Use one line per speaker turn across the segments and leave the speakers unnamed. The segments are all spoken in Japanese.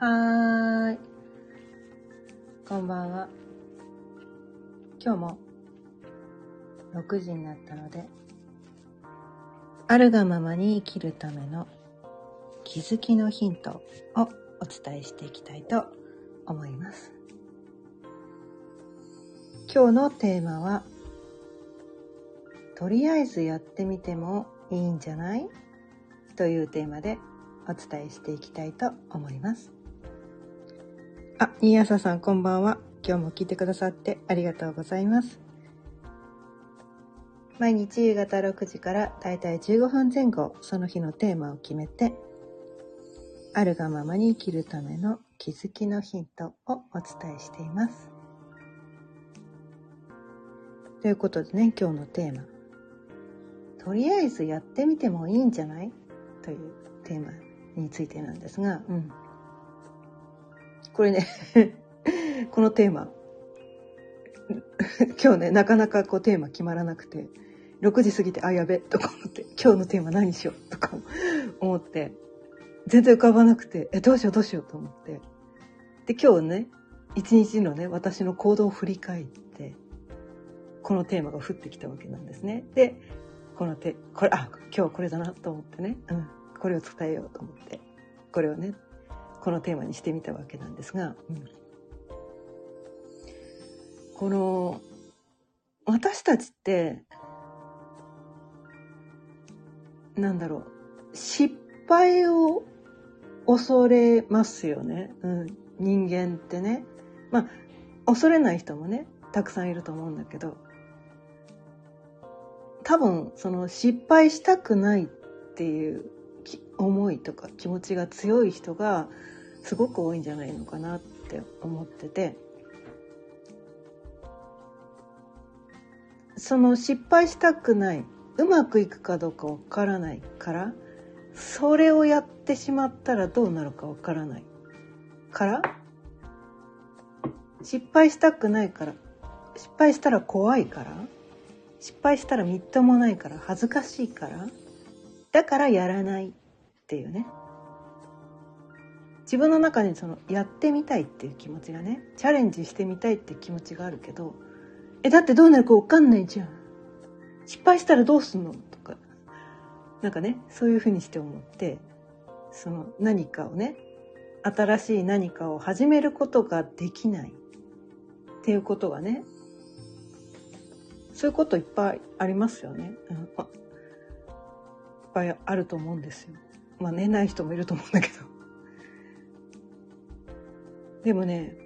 はーい。こんばんは。今日も6時になったので、あるがままに生きるための気づきのヒントをお伝えしていきたいと思います。今日のテーマは、とりあえずやってみてもいいんじゃない？というテーマでお伝えしていきたいと思います。あ、新朝さんこんばんは。今日も聞いてくださってありがとうございます。毎日夕方6時からだいたい15分前後、その日のテーマを決めて、あるがままに生きるための気づきのヒントをお伝えしています。ということでね、今日のテーマ。とりあえずやってみてもいいんじゃない？というテーマについてなんですが、うん。これね、このテーマ、今日ね、なかなかこうテーマ決まらなくて、6時過ぎて、あ、やべ、とか思って、今日のテーマ何しようとか思って、全然浮かばなくて、え、どうしようどうしようと思って。で、今日ね、一日のね、私の行動を振り返って、このテーマが降ってきたわけなんですね。で、この手、これ、あ、今日これだなと思ってね、うん、これを伝えようと思って、これをね、このテーマにしてみたわけなんですが、うん、この、私たちって、なんだろう、失敗を恐れますよね。うん、人間ってね。まあ、恐れない人もね、たくさんいると思うんだけど、多分、その失敗したくないっていう思いとか気持ちが強い人がすごく多いんじゃないのかなって思ってて、その失敗したくない、うまくいくかどうかわからないから、それをやってしまったらどうなるかわからないから、失敗したくないから、失敗したら怖いから、失敗したらみっともないから、恥ずかしいから、だからやらないっていうね。自分の中にそのやってみたいっていう気持ちがね、チャレンジしてみたいって気持ちがあるけど、え、だってどうなるかわかんないじゃん。失敗したらどうすんのとか。なんかね、そういうふうにして思って、その何かをね、新しい何かを始めることができないっていうことがね、そういうこといっぱいありますよね。いっぱいあると思うんですよ。まあね、ない人もいると思うんだけど。でもね、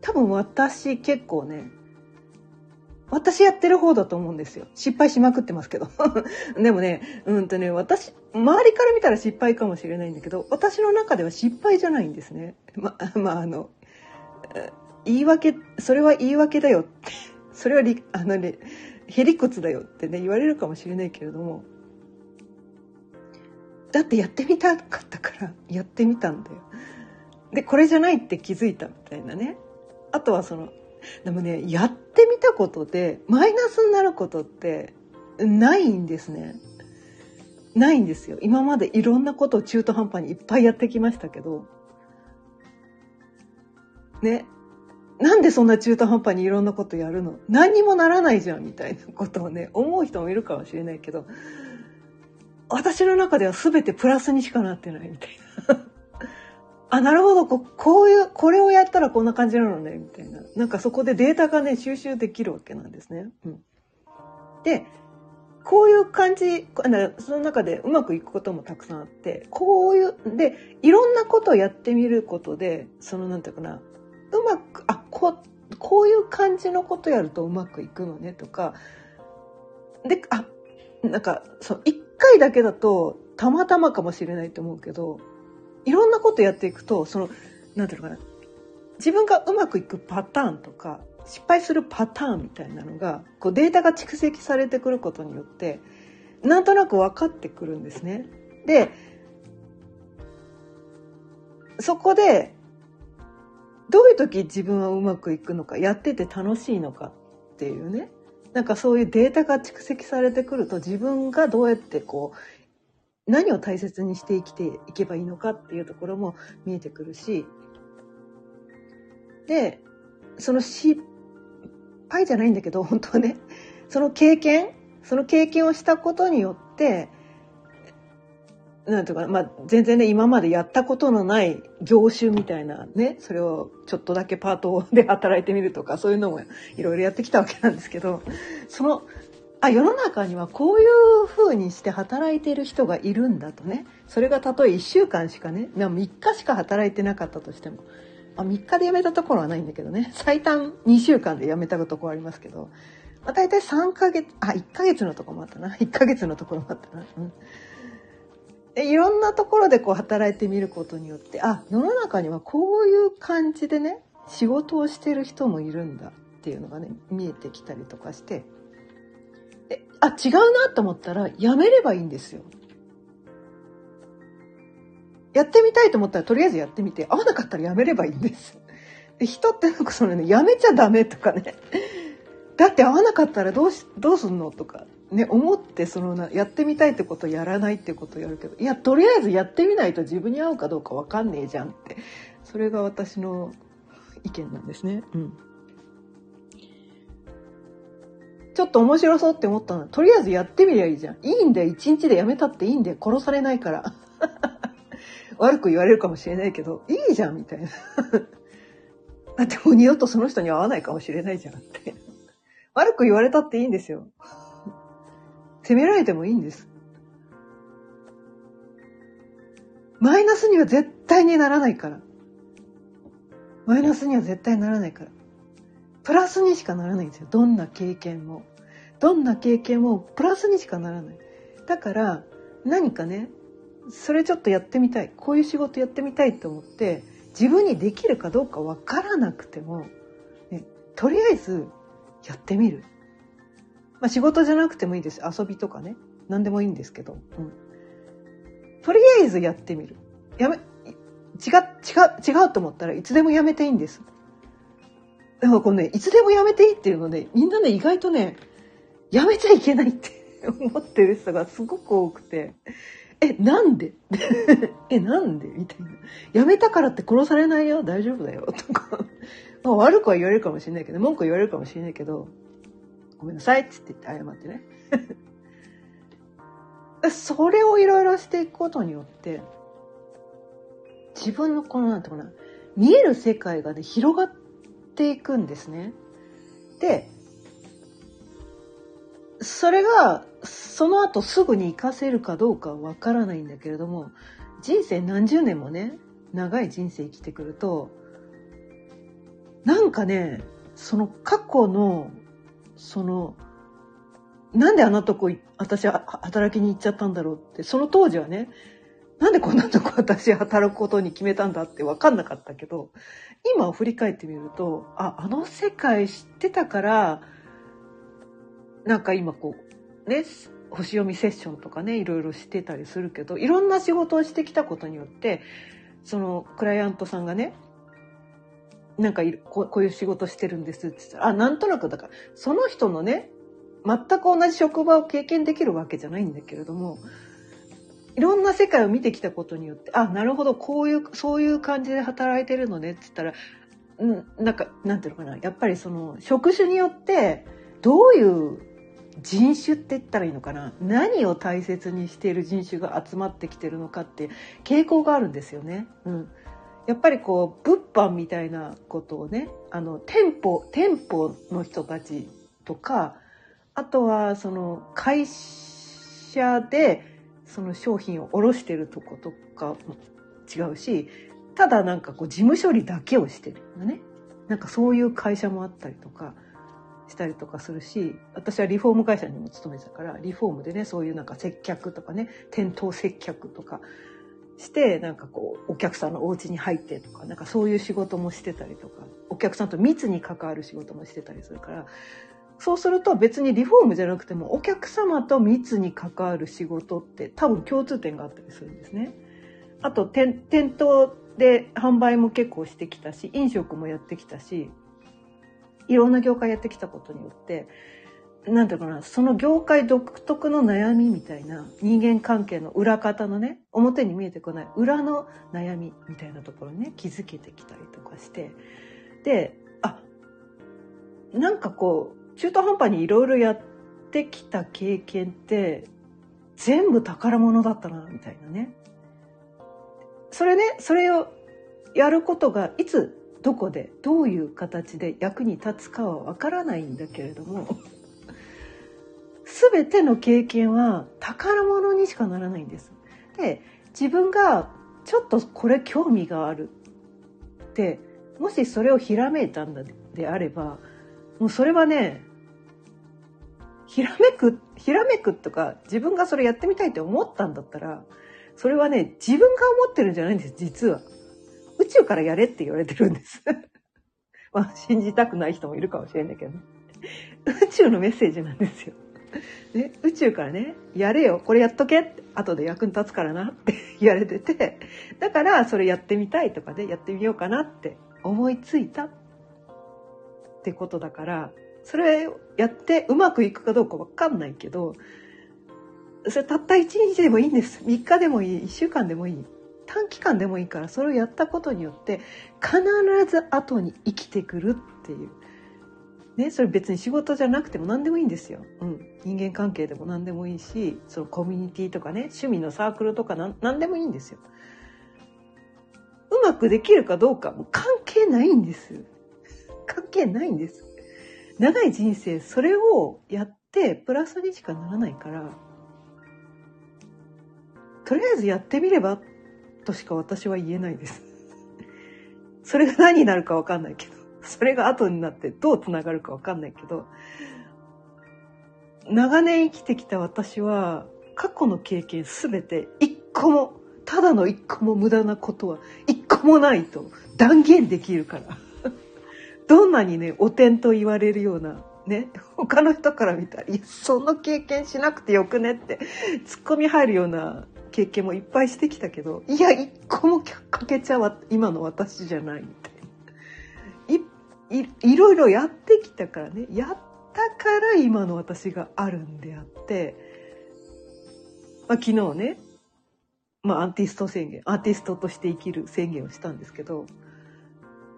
多分私結構ね、私やってる方だと思うんですよ。失敗しまくってますけど。でもね、うんとね、私、周りから見たら失敗かもしれないんだけど、私の中では失敗じゃないんですね。ま、まあ、あの、言い訳、それは言い訳だよって、それはり、あのね、へりくつだよってね、言われるかもしれないけれども、だってやってみたかったから、やってみたんだよ。で、これじゃないって気づいたみたいなね。あとはその、でもね、やってみたことで、マイナスになることって、ないんですね。ないんですよ。今までいろんなことを中途半端にいっぱいやってきましたけど、ね、なんでそんな中途半端にいろんなことやるの？何にもならないじゃんみたいなことをね、思う人もいるかもしれないけど、私の中では全てプラスにしかなってないみたいな。あ、なるほどこ、こういう、これをやったらこんな感じなのね、みたいな。なんかそこでデータがね、収集できるわけなんですね。うん。で、こういう感じ、その中でうまくいくこともたくさんあって、こういう、で、いろんなことをやってみることで、その、なんていうかな、うまく、あ、こう、こういう感じのことやるとうまくいくのね、とか、で、あ、なんか、そう、回だけだと、たまたまかもしれないと思うけど、いろんなことやっていくと、その、なんていうのかな、自分がうまくいくパターンとか、失敗するパターンみたいなのが、こうデータが蓄積されてくることによって、なんとなく分かってくるんですね。で、そこで、どういう時自分はうまくいくのか、やってて楽しいのかっていうね。なんかそういうデータが蓄積されてくると自分がどうやってこう、何を大切にして生きていけばいいのかっていうところも見えてくるし、で、その失敗じゃないんだけど、本当はね、その経験、その経験をしたことによって、なんていうかまあ、全然ね、今までやったことのない業種みたいなね、それをちょっとだけパートで働いてみるとか、そういうのもいろいろやってきたわけなんですけど、その、あ、世の中にはこういう風にして働いている人がいるんだとね、それがたとえ1週間しかね、3日しか働いてなかったとしても、あ、3日で辞めたところはないんだけどね、最短2週間で辞めたところありますけど、まあ、大体3ヶ月、あ、1ヶ月のところもあったな。1ヶ月のところもあったな。うんいろんなところでこう働いてみることによってあ世の中にはこういう感じでね仕事をしてる人もいるんだっていうのがね見えてきたりとかしてえあ違うなと思ったらやめればいいんですよ。やってみたいと思ったらとりあえずやってみて合わなかったらやめればいいんです。で人ってなんかそのねやめちゃダメとかねだって合わなかったらどうしどうすんのとかね、思ってそのなやってみたいってことやらないってことやるけどいやとりあえずやってみないと自分に合うかどうか分かんねえじゃんってそれが私の意見なんですね。うん、ちょっと面白そうって思ったのはとりあえずやってみりゃいいじゃん。いいんだよ一日でやめたっていいんだよ殺されないから。悪く言われるかもしれないけどいいじゃんみたいな。だってもう二度とその人に会わないかもしれないじゃんって。悪く言われたっていいんですよ。責められてもいいんです。マイナスには絶対にならないから。マイナスには絶対ならないから。プラスにしかならないんですよ。どんな経験も。どんな経験もプラスにしかならない。だから何かね、それちょっとやってみたい。こういう仕事やってみたいと思って、自分にできるかどうかわからなくても、ね、とりあえずやってみる。まあ、仕事じゃなくてもいいです。遊びとかね。何でもいいんですけど。うん。とりあえずやってみる。やめ、違、違、違うと思ったらいつでもやめていいんです。だからこのね、いつでもやめていいっていうのね、みんなね、意外とね、やめちゃいけないって 思ってる人がすごく多くて、え、なんで？え、なんで？みたいな。やめたからって殺されないよ？大丈夫だよ？とか。まあ、悪くは言われるかもしれないけど、文句言われるかもしれないけど、ごめんなさいっつって言って謝ってね。それをいろいろしていくことによって、自分のこの、なんていうかな、見える世界がね、広がっていくんですね。で、それが、その後すぐに活かせるかどうかわからないんだけれども、人生何十年もね、長い人生生きてくると、なんかね、その過去のその、なんであんなとこ私は働きに行っちゃったんだろうって、その当時はね、なんでこんなとこ 私働くことに決めたんだって分かんなかったけど、今を振り返ってみると、あ、あの世界知ってたから、なんか今こう、ね、星読みセッションとかね、いろいろしてたりするけど、いろんな仕事をしてきたことによって、そのクライアントさんがね、なんかこういう仕事してるんですって言ったら、あ、なんとなくだから、その人のね、全く同じ職場を経験できるわけじゃないんだけれども、いろんな世界を見てきたことによって、あ、なるほど、こういう、そういう感じで働いてるのねって言ったら、んなんか、なんていうのかな、やっぱりその、職種によって、どういう人種って言ったらいいのかな何を大切にしている人種が集まってきてるのかって傾向があるんですよね。うん。やっぱりこう物販みたいなことをねあの店舗店舗の人たちとかあとはその会社でその商品を卸してるとことかも違うしただなんかこう事務処理だけをしてるのね。なんかそういう会社もあったりとかしたりとかするし私はリフォーム会社にも勤めてたからリフォームでねそういうなんか接客とかね店頭接客とかしてなんかこうお客さんのお家に入ってとかなんかそういう仕事もしてたりとかお客さんと密に関わる仕事もしてたりするからそうすると別にリフォームじゃなくてもお客様と密に関わる仕事って多分共通点があったりするんですね。あと店頭で販売も結構してきたし飲食もやってきたしいろんな業界やってきたことによってなんていうかな、その業界独特の悩みみたいな人間関係の裏方のね、表に見えてこない裏の悩みみたいなところにね、気づけてきたりとかして、で、あ、なんかこう、中途半端にいろいろやってきた経験って、全部宝物だったな、みたいなね。それね、それをやることがいつ、どこで、どういう形で役に立つかはわからないんだけれども、全ての経験は宝物にしかならないんです。で、自分がちょっとこれ興味があるって、もしそれをひらめいたんだであれば、もうそれはね、ひらめく、ひらめくとか自分がそれやってみたいって思ったんだったら、それはね、自分が思ってるんじゃないんです、実は。宇宙からやれって言われてるんです。まあ、信じたくない人もいるかもしれないけどね。宇宙のメッセージなんですよ。ね、宇宙からね、やれよ、これやっとけって、後で役に立つからなって 言われてて、だからそれやってみたいとかで、ね、やってみようかなって思いついたってことだから、それやってうまくいくかどうかわかんないけど、それたった一日でもいいんです。3日でもいい、1週間でもいい。短期間でもいいから、それをやったことによって、必ず後に生きてくるっていう。ね、それ別に仕事じゃなくても何でもいいんですよ。うん。人間関係でも何でもいいし、そのコミュニティとかね、趣味のサークルとか何でもいいんですよ。うまくできるかどうかも関係ないんです。関係ないんです。長い人生、それをやってプラスにしかならないから、とりあえずやってみればとしか私は言えないです。それが何になるかわかんないけど。それが後になってどうつながるかわかんないけど、長年生きてきた私は、過去の経験すべて一個も、ただの一個も無駄なことは一個もないと断言できるから。どんなにね、汚点と言われるような、ね、他の人から見たら、いや、その経験しなくてよくねって、突っ込み入るような経験もいっぱいしてきたけど、いや、一個もかけちゃは今の私じゃないみたいな。いいろいろやってきたからね。やったから今の私があるんであって、まあ、昨日ね、まあ、アーティスト宣言アーティストとして生きる宣言をしたんですけど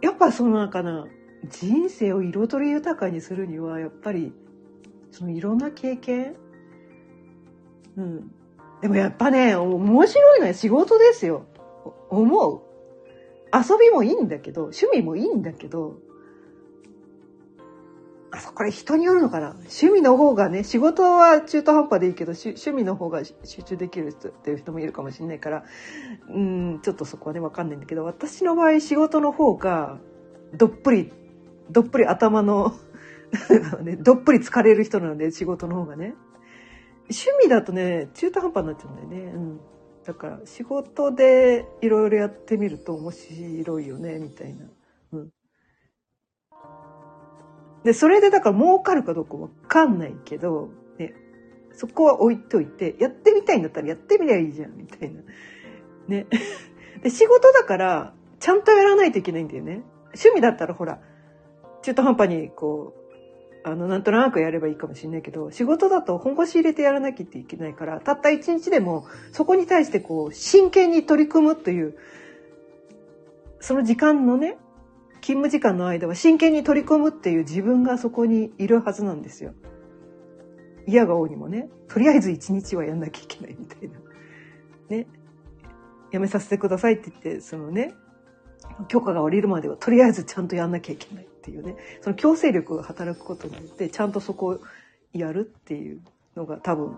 やっぱその中な人生を彩り豊かにするにはやっぱりそのいろんな経験うん。でもやっぱね面白いのは仕事ですよ。思う。遊びもいいんだけど趣味もいいんだけどあ、これ人によるのかな？趣味の方がね、仕事は中途半端でいいけど、趣味の方が集中できる人っていう人もいるかもしれないから、うん、ちょっとそこはね、わかんないんだけど、私の場合仕事の方が、どっぷり、どっぷり頭のね、どっぷり疲れる人なので、仕事の方がね。趣味だとね、中途半端になっちゃうんだよね。うん。だから仕事でいろいろやってみると面白いよね、みたいな。で、それでだから儲かるかどうかわかんないけど、ね、そこは置いといて、やってみたいんだったらやってみりゃいいじゃん、みたいな。ね。で、仕事だから、ちゃんとやらないといけないんだよね。趣味だったらほら、中途半端にこう、あの、なんとなくやればいいかもしれないけど、仕事だと本腰入れてやらなきゃいけないから、たった一日でも、そこに対してこう、真剣に取り組むという、その時間のね、勤務時間の間は真剣に取り込むっていう自分がそこにいるはずなんですよ。嫌が王にもね、とりあえず一日はやんなきゃいけないみたいな。ね。やめさせてくださいって言って、そのね、許可が下りるまではとりあえずちゃんとやんなきゃいけないっていうね、その強制力が働くことによって、ちゃんとそこをやるっていうのが多分、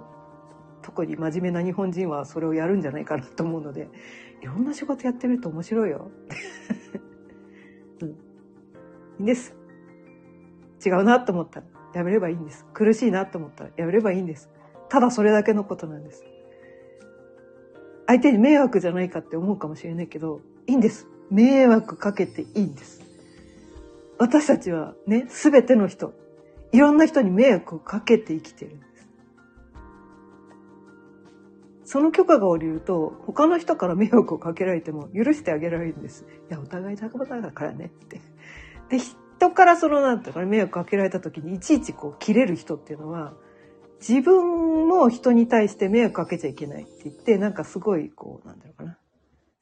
特に真面目な日本人はそれをやるんじゃないかなと思うので、いろんな仕事やってみると面白いよ。いいんです。違うなと思ったらやめればいいんです。苦しいなと思ったらやめればいいんです。ただそれだけのことなんです。相手に迷惑じゃないかって思うかもしれないけど、いいんです。迷惑かけていいんです。私たちはね、すべての人、いろんな人に迷惑をかけて生きてるんです。その許可が下りると、他の人から迷惑をかけられても許してあげられるんです。いや、お互い仲間だからねって。で、人からその、なんていうかね、迷惑かけられた時にいちいちこう切れる人っていうのは、自分も人に対して迷惑かけちゃいけないって言って、なんかすごい、こう、なんだろうかな。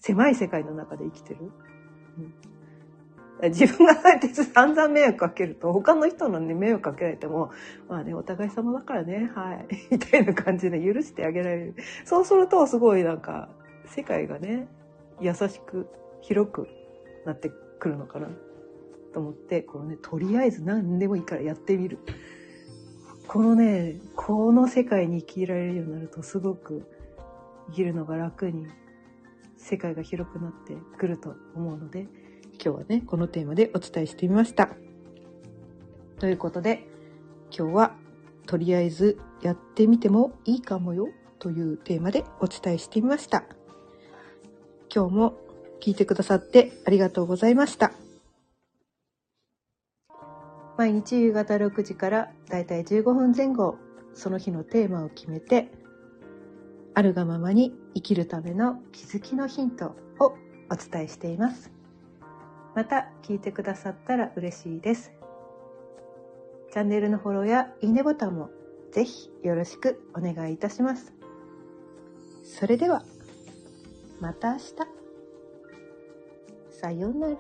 狭い世界の中で生きてる。うん、自分がそうやって散々迷惑かけると、他の人のね、迷惑かけられても、まあね、お互い様だからね、はい。みたいな感じで許してあげられる。そうすると、すごいなんか、世界がね、優しく、広くなってくるのかな。と思って、このね、とりあえず何でもいいからやってみる。このね、この世界に生きられるようになるとすごく生きるのが楽に、世界が広くなってくると思うので、今日はね、このテーマでお伝えしてみました。ということで、今日はとりあえずやってみてもいいかもよというテーマでお伝えしてみました。今日も聞いてくださってありがとうございました。毎日夕方6時からだいたい15分前後、その日のテーマを決めて、あるがままに生きるための気づきのヒントをお伝えしています。また聞いてくださったら嬉しいです。チャンネルのフォローやいいねボタンもぜひよろしくお願いいたします。それでは、また明日。さようなら。